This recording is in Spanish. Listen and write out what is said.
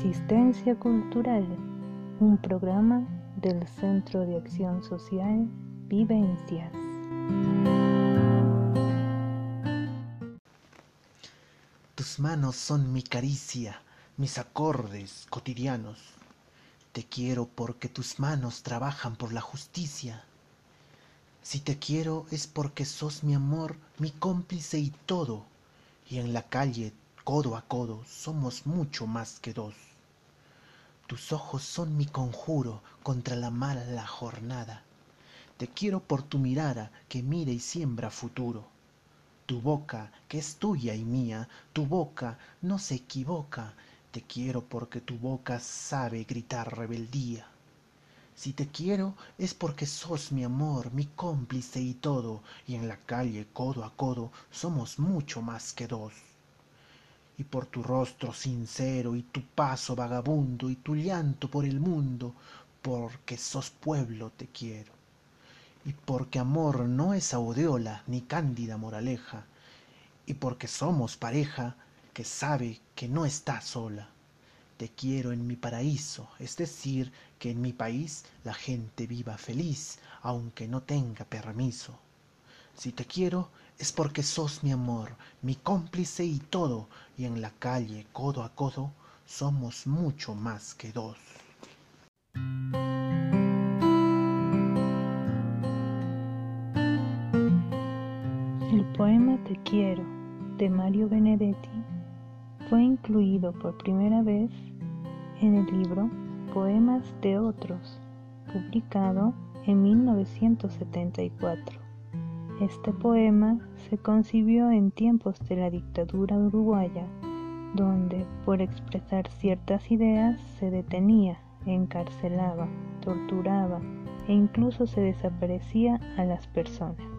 Resistencia Cultural, un programa del Centro de Acción Social Vivencias. Tus manos son mi caricia, mis acordes cotidianos. Te quiero porque tus manos trabajan por la justicia. Si te quiero es porque sos mi amor, mi cómplice y todo, y en la calle codo a codo somos mucho más que dos. Tus ojos son mi conjuro contra la mala jornada. Te quiero por tu mirada que mira y siembra futuro. Tu boca, que es tuya y mía, tu boca no se equivoca. Te quiero porque tu boca sabe gritar rebeldía. Si te quiero es porque sos mi amor, mi cómplice y todo, y en la calle codo a codo somos mucho más que dos y por tu rostro sincero y tu paso vagabundo y tu llanto por el mundo, porque sos pueblo te quiero. Y porque amor no es audeola ni cándida moraleja, y porque somos pareja que sabe que no está sola. Te quiero en mi paraíso, es decir, que en mi país la gente viva feliz, aunque no tenga permiso. Si te quiero es porque sos mi amor, mi cómplice y todo, y en la calle, codo a codo, somos mucho más que dos. El poema Te quiero de Mario Benedetti fue incluido por primera vez en el libro Poemas de otros, publicado en 1974. Este poema se concibió en tiempos de la dictadura uruguaya, donde por expresar ciertas ideas se detenía, encarcelaba, torturaba e incluso se desaparecía a las personas.